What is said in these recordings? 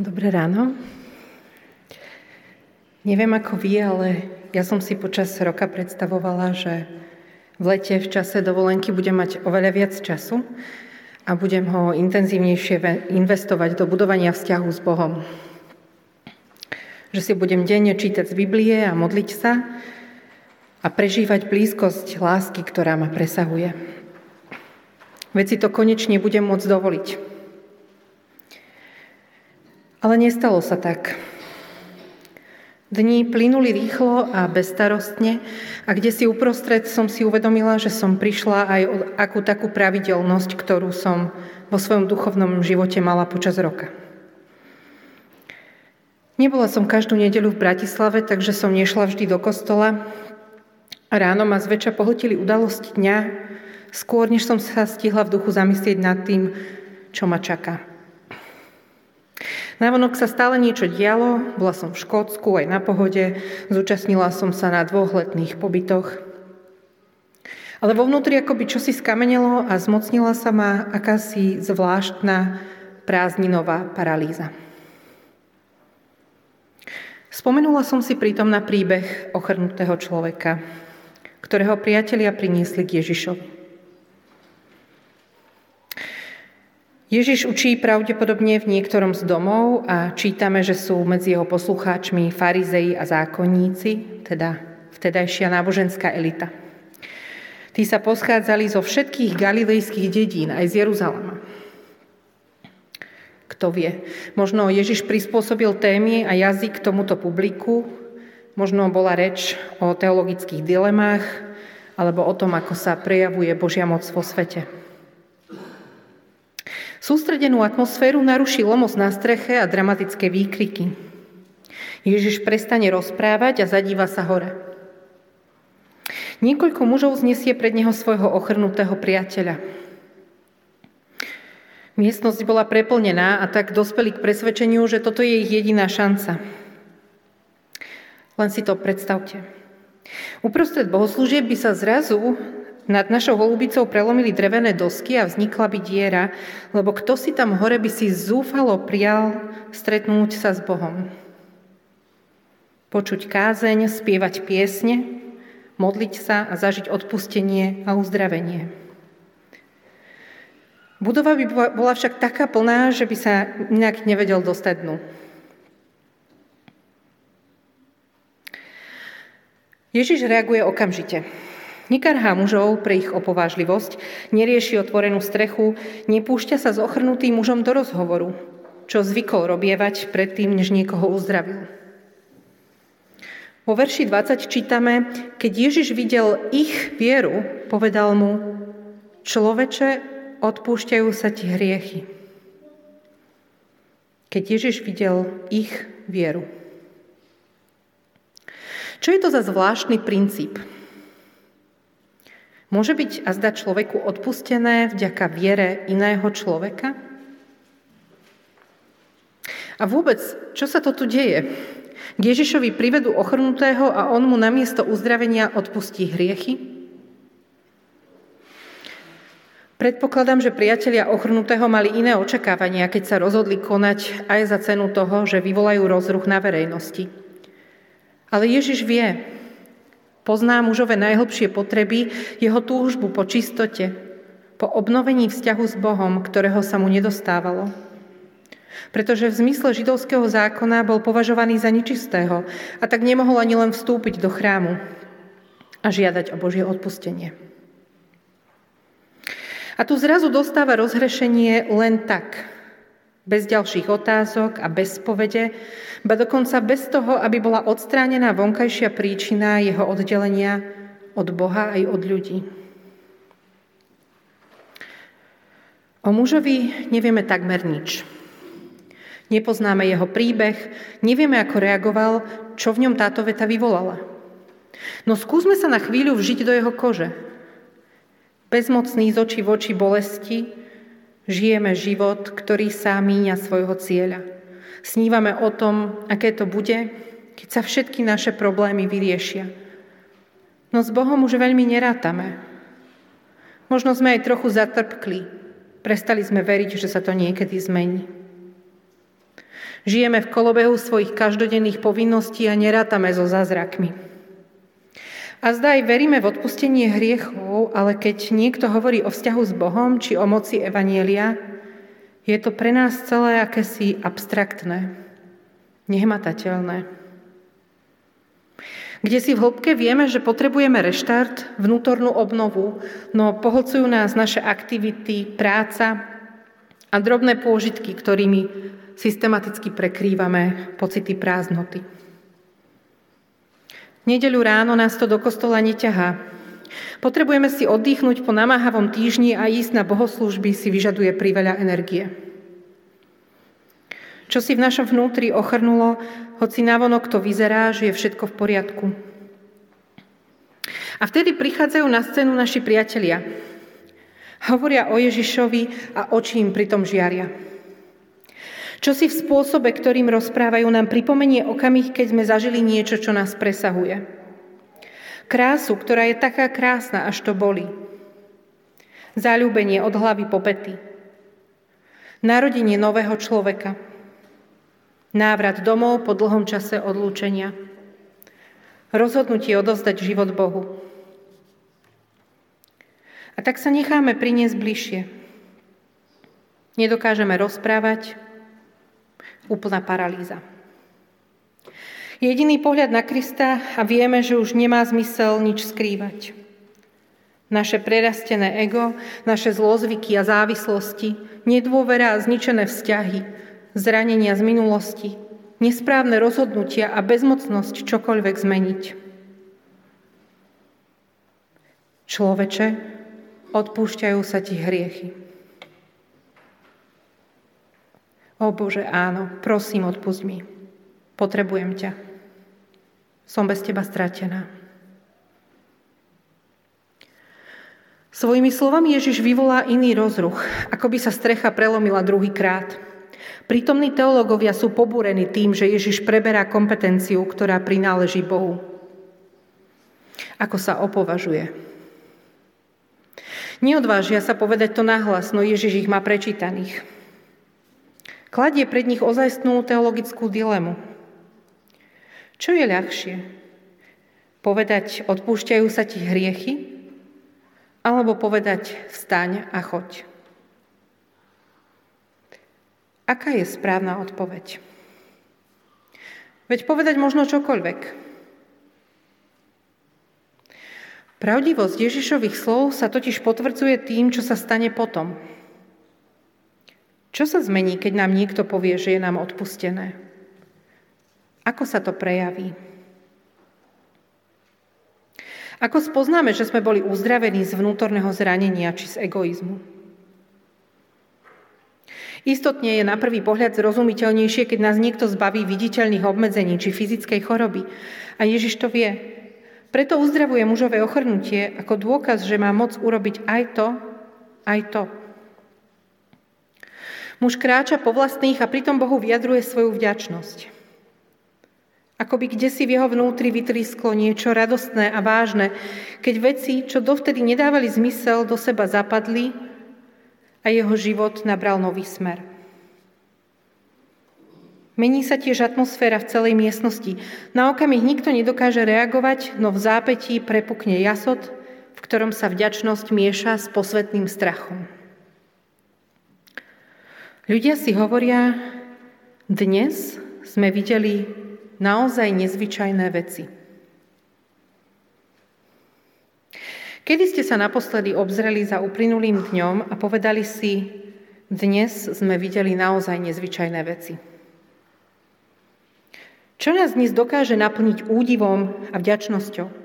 Dobré ráno. Neviem ako vy, ale ja som si počas roka predstavovala, že v lete v čase dovolenky budem mať oveľa viac času a budem ho intenzívnejšie investovať do budovania vzťahu s Bohom. Že si budem denne čítať z Biblie a modliť sa a prežívať blízkosť lásky, ktorá ma presahuje. Veď si to konečne budem môcť dovoliť. Ale nestalo sa tak. Dní plynuli rýchlo a bezstarostne a kde si uprostred som si uvedomila, že som prišla aj o akú takú pravidelnosť, ktorú som vo svojom duchovnom živote mala počas roka. Nebola som každú nedeľu v Bratislave, takže som nešla vždy do kostola. Ráno ma zväčša pohltili udalosti dňa, skôr než som sa stihla v duchu zamyslieť nad tým, čo ma čaká. Návonok sa stále niečo dialo, bola som v Škótsku aj na pohode, zúčastnila som sa na dvoch letných pobytoch. Ale vo vnútri akoby čosi skamenelo a zmocnila sa ma akási zvláštna prázdninová paralýza. Spomenula som si pritom na príbeh ochrnutého človeka, ktorého priatelia priniesli k Ježišovi. Ježiš učí pravdepodobne v niektorom z domov a čítame, že sú medzi jeho poslucháčmi farizei a zákonníci, teda vtedajšia náboženská elita. Tí sa poschádzali zo všetkých galilejských dedín, aj z Jeruzalema. Kto vie, možno Ježiš prispôsobil témy a jazyk tomuto publiku, možno bola reč o teologických dilemách alebo o tom, ako sa prejavuje Božia moc vo svete. Sústredenú atmosféru naruší lomos na streche a dramatické výkriky. Ježiš prestane rozprávať a zadíva sa hore. Niekoľko mužov znesie pred neho svojho ochrnutého priateľa. Miestnosť bola preplnená a tak dospeli k presvedčeniu, že toto je ich jediná šanca. Len si to predstavte. Uprostred bohoslúžieb by sa zrazu nad našou holubicou prelomili drevené dosky a vznikla by diera, lebo kto si tam hore by si zúfalo prial stretnúť sa s Bohom. Počuť kázeň, spievať piesne, modliť sa a zažiť odpustenie a uzdravenie. Budova by bola však taká plná, že by sa inak nevedel dostať dnu. Ježiš reaguje okamžite. Nekarhá mužov pre ich opovážlivosť, nerieši otvorenú strechu, nepúšťa sa s ochrnutým mužom do rozhovoru, čo zvykol robievať predtým, než niekoho uzdravil. Vo verši 20 čítame, keď Ježiš videl ich vieru, povedal mu, človeče, odpúšťajú sa ti hriechy. Keď Ježiš videl ich vieru. Čo je to za zvláštny princíp? Môže byť a zdať človeku odpustené vďaka viere iného človeka? A vôbec, čo sa to tu deje? K Ježišovi privedú ochrnutého a on mu namiesto uzdravenia odpustí hriechy? Predpokladám, že priatelia ochrnutého mali iné očakávania, keď sa rozhodli konať aj za cenu toho, že vyvolajú rozruch na verejnosti. Ale Ježiš vie, Pozná mužové najhlbšie potreby, jeho túžbu po čistote, po obnovení vzťahu s Bohom, ktorého sa mu nedostávalo. Pretože v zmysle židovského zákona bol považovaný za nečistého a tak nemohol ani len vstúpiť do chrámu a žiadať o Božie odpustenie. A tu zrazu dostáva rozhrešenie len tak, bez ďalších otázok a bez povede, ba dokonca bez toho, aby bola odstránená vonkajšia príčina jeho oddelenia od Boha aj od ľudí. O mužovi nevieme takmer nič. Nepoznáme jeho príbeh, nevieme, ako reagoval, čo v ňom táto veta vyvolala. No skúsme sa na chvíľu vžiť do jeho kože. Bezmocný z očí v oči bolesti, Žijeme život, ktorý sa míňa svojho cieľa. Snívame o tom, aké to bude, keď sa všetky naše problémy vyriešia. No s Bohom už veľmi nerátame. Možno sme aj trochu zatrpkli. Prestali sme veriť, že sa to niekedy zmení. Žijeme v kolobehu svojich každodenných povinností a nerátame so zázrakmi. A zdá aj veríme v odpustenie hriechov, ale keď niekto hovorí o vzťahu s Bohom či o moci Evanielia, je to pre nás celé akési abstraktné, nehmatateľné. Kde si v hĺbke vieme, že potrebujeme reštart, vnútornú obnovu, no pohlcujú nás naše aktivity, práca a drobné pôžitky, ktorými systematicky prekrývame pocity prázdnoty. Nedeľu ráno nás to do kostola neťahá. Potrebujeme si oddychnúť po namáhavom týždni a ísť na bohoslužby si vyžaduje priveľa energie. Čo si v našom vnútri ochrnulo, hoci navonok to vyzerá, že je všetko v poriadku. A vtedy prichádzajú na scénu naši priatelia. Hovoria o Ježišovi a oči im pritom žiaria. Čo si v spôsobe, ktorým rozprávajú, nám pripomenie okamih, keď sme zažili niečo, čo nás presahuje. Krásu, ktorá je taká krásna, až to boli. Záľubenie od hlavy po pety. Narodenie nového človeka. Návrat domov po dlhom čase odlúčenia. Rozhodnutie odovzdať život Bohu. A tak sa necháme priniesť bližšie. Nedokážeme rozprávať, úplná paralýza. Jediný pohľad na Krista a vieme, že už nemá zmysel nič skrývať. Naše prerastené ego, naše zlozvyky a závislosti, nedôvera a zničené vzťahy, zranenia z minulosti, nesprávne rozhodnutia a bezmocnosť čokoľvek zmeniť. Človeče, odpúšťajú sa ti hriechy. O Bože, áno, prosím, odpust mi. Potrebujem ťa. Som bez teba stratená. Svojimi slovami Ježiš vyvolá iný rozruch, ako by sa strecha prelomila druhýkrát. Prítomní teológovia sú pobúrení tým, že Ježiš preberá kompetenciu, ktorá prináleží Bohu. Ako sa opovažuje. Neodvážia sa povedať to nahlas, no Ježiš ich má prečítaných. Kladie pred nich ozajstnú teologickú dilemu. Čo je ľahšie? Povedať, odpúšťajú sa ti hriechy? Alebo povedať, vstaň a choď? Aká je správna odpoveď? Veď povedať možno čokoľvek. Pravdivosť Ježišových slov sa totiž potvrdzuje tým, čo sa stane potom. Čo sa zmení, keď nám niekto povie, že je nám odpustené? Ako sa to prejaví? Ako spoznáme, že sme boli uzdravení z vnútorného zranenia či z egoizmu? Istotne je na prvý pohľad zrozumiteľnejšie, keď nás niekto zbaví viditeľných obmedzení či fyzickej choroby. A Ježiš to vie. Preto uzdravuje mužové ochrnutie ako dôkaz, že má moc urobiť aj to, aj to. Muž kráča po vlastných a pritom Bohu vyjadruje svoju vďačnosť. Ako by kde si v jeho vnútri vytrisklo niečo radostné a vážne, keď veci, čo dovtedy nedávali zmysel, do seba zapadli a jeho život nabral nový smer. Mení sa tiež atmosféra v celej miestnosti. Na okamih nikto nedokáže reagovať, no v zápetí prepukne jasot, v ktorom sa vďačnosť mieša s posvetným strachom. Ľudia si hovoria, dnes sme videli naozaj nezvyčajné veci. Kedy ste sa naposledy obzreli za uplynulým dňom a povedali si, dnes sme videli naozaj nezvyčajné veci. Čo nás dnes dokáže naplniť údivom a vďačnosťou?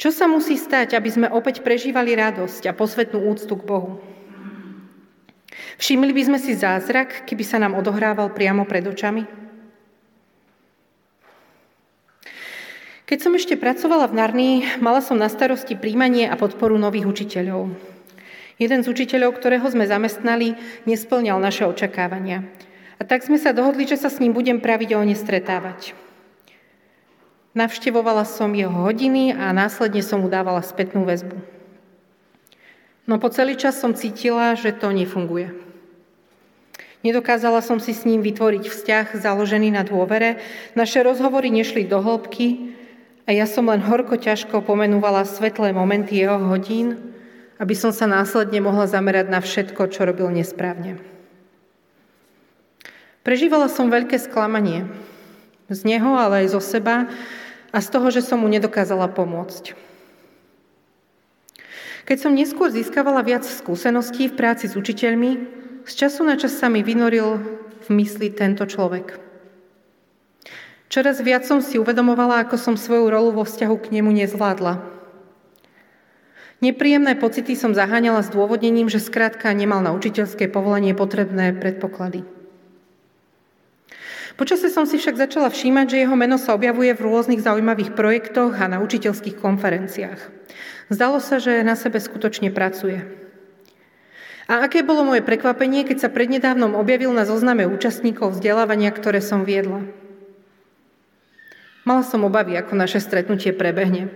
Čo sa musí stať, aby sme opäť prežívali radosť a posvetnú úctu k Bohu? Všimli by sme si zázrak, keby sa nám odohrával priamo pred očami? Keď som ešte pracovala v Narnii, mala som na starosti príjmanie a podporu nových učiteľov. Jeden z učiteľov, ktorého sme zamestnali, nesplňal naše očakávania. A tak sme sa dohodli, že sa s ním budem pravidelne stretávať. Navštevovala som jeho hodiny a následne som mu dávala spätnú väzbu. No po celý čas som cítila, že to nefunguje. Nedokázala som si s ním vytvoriť vzťah založený na dôvere, naše rozhovory nešli do hĺbky a ja som len horko ťažko pomenúvala svetlé momenty jeho hodín, aby som sa následne mohla zamerať na všetko, čo robil nesprávne. Prežívala som veľké sklamanie. Z neho, ale aj zo seba a z toho, že som mu nedokázala pomôcť. Keď som neskôr získavala viac skúseností v práci s učiteľmi, z času na čas sa mi vynoril v mysli tento človek. Čoraz viac som si uvedomovala, ako som svoju rolu vo vzťahu k nemu nezvládla. Nepríjemné pocity som zaháňala s dôvodnením, že skrátka nemal na učiteľské povolanie potrebné predpoklady. Počasie som si však začala všímať, že jeho meno sa objavuje v rôznych zaujímavých projektoch a na učiteľských konferenciách. Zdalo sa, že na sebe skutočne pracuje. A aké bolo moje prekvapenie, keď sa prednedávnom objavil na zozname účastníkov vzdelávania, ktoré som viedla. Mala som obavy, ako naše stretnutie prebehne.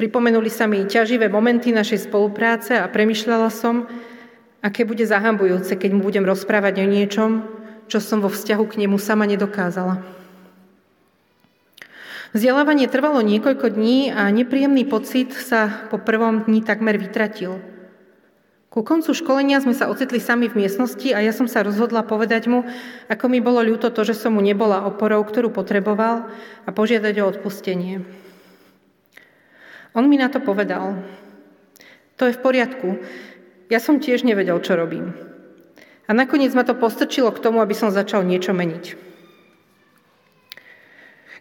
Pripomenuli sa mi ťaživé momenty našej spolupráce a premyšľala som, aké bude zahambujúce, keď mu budem rozprávať o niečom, čo som vo vzťahu k nemu sama nedokázala. Vzdelávanie trvalo niekoľko dní a nepríjemný pocit sa po prvom dni takmer vytratil. Ku koncu školenia sme sa ocitli sami v miestnosti a ja som sa rozhodla povedať mu, ako mi bolo ľúto to, že som mu nebola oporou, ktorú potreboval a požiadať o odpustenie. On mi na to povedal. To je v poriadku. Ja som tiež nevedel, čo robím. A nakoniec ma to postrčilo k tomu, aby som začal niečo meniť.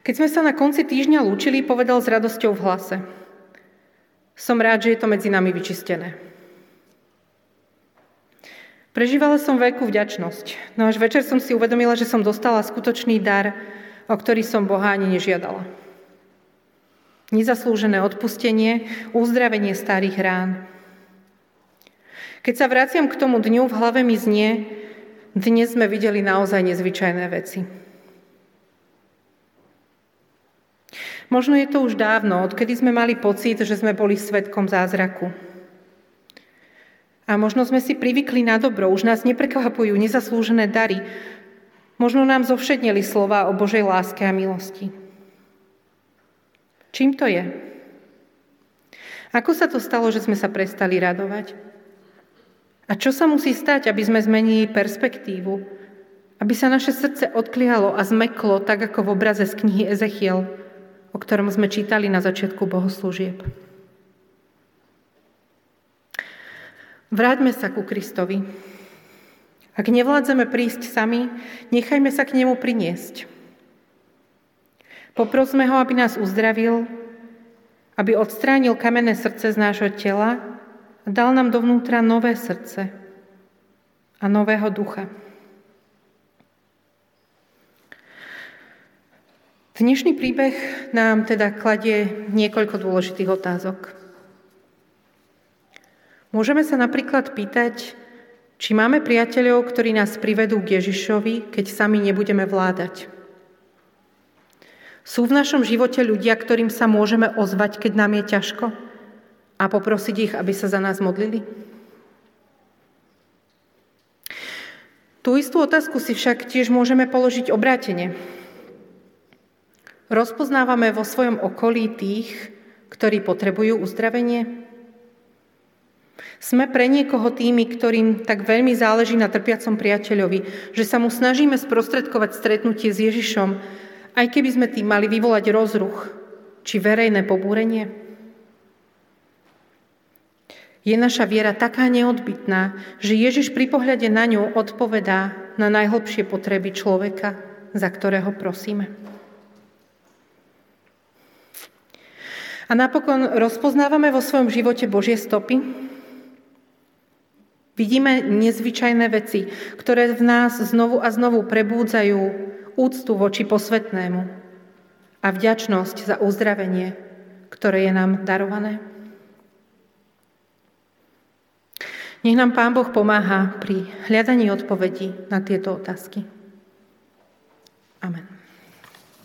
Keď sme sa na konci týždňa lúčili, povedal s radosťou v hlase. Som rád, že je to medzi nami vyčistené. Prežívala som veľkú vďačnosť, no až večer som si uvedomila, že som dostala skutočný dar, o ktorý som Boha ani nežiadala. Nezaslúžené odpustenie, uzdravenie starých rán. Keď sa vraciam k tomu dňu, v hlave mi znie, dnes sme videli naozaj nezvyčajné veci. Možno je to už dávno, odkedy sme mali pocit, že sme boli svetkom zázraku. A možno sme si privykli na dobro, už nás neprekvapujú nezaslúžené dary. Možno nám zovšedneli slova o Božej láske a milosti. Čím to je? Ako sa to stalo, že sme sa prestali radovať? A čo sa musí stať, aby sme zmenili perspektívu? Aby sa naše srdce odklialo a zmeklo, tak ako v obraze z knihy Ezechiel, o ktorom sme čítali na začiatku bohoslúžieb. Vráťme sa ku Kristovi. Ak nevládzeme prísť sami, nechajme sa k nemu priniesť. Poprosme ho, aby nás uzdravil, aby odstránil kamenné srdce z nášho tela a dal nám dovnútra nové srdce a nového ducha. Dnešný príbeh nám teda kladie niekoľko dôležitých otázok. Môžeme sa napríklad pýtať, či máme priateľov, ktorí nás privedú k Ježišovi, keď sami nebudeme vládať. Sú v našom živote ľudia, ktorým sa môžeme ozvať, keď nám je ťažko a poprosiť ich, aby sa za nás modlili? Tú istú otázku si však tiež môžeme položiť obrátene. Rozpoznávame vo svojom okolí tých, ktorí potrebujú uzdravenie? Sme pre niekoho tými, ktorým tak veľmi záleží na trpiacom priateľovi, že sa mu snažíme sprostredkovať stretnutie s Ježišom, aj keby sme tým mali vyvolať rozruch či verejné pobúrenie? Je naša viera taká neodbitná, že Ježiš pri pohľade na ňu odpovedá na najhlbšie potreby človeka, za ktorého prosíme. A napokon rozpoznávame vo svojom živote Božie stopy. Vidíme nezvyčajné veci, ktoré v nás znovu a znovu prebúdzajú úctu voči posvetnému a vďačnosť za uzdravenie, ktoré je nám darované. Nech nám Pán Boh pomáha pri hľadaní odpovedí na tieto otázky. Amen.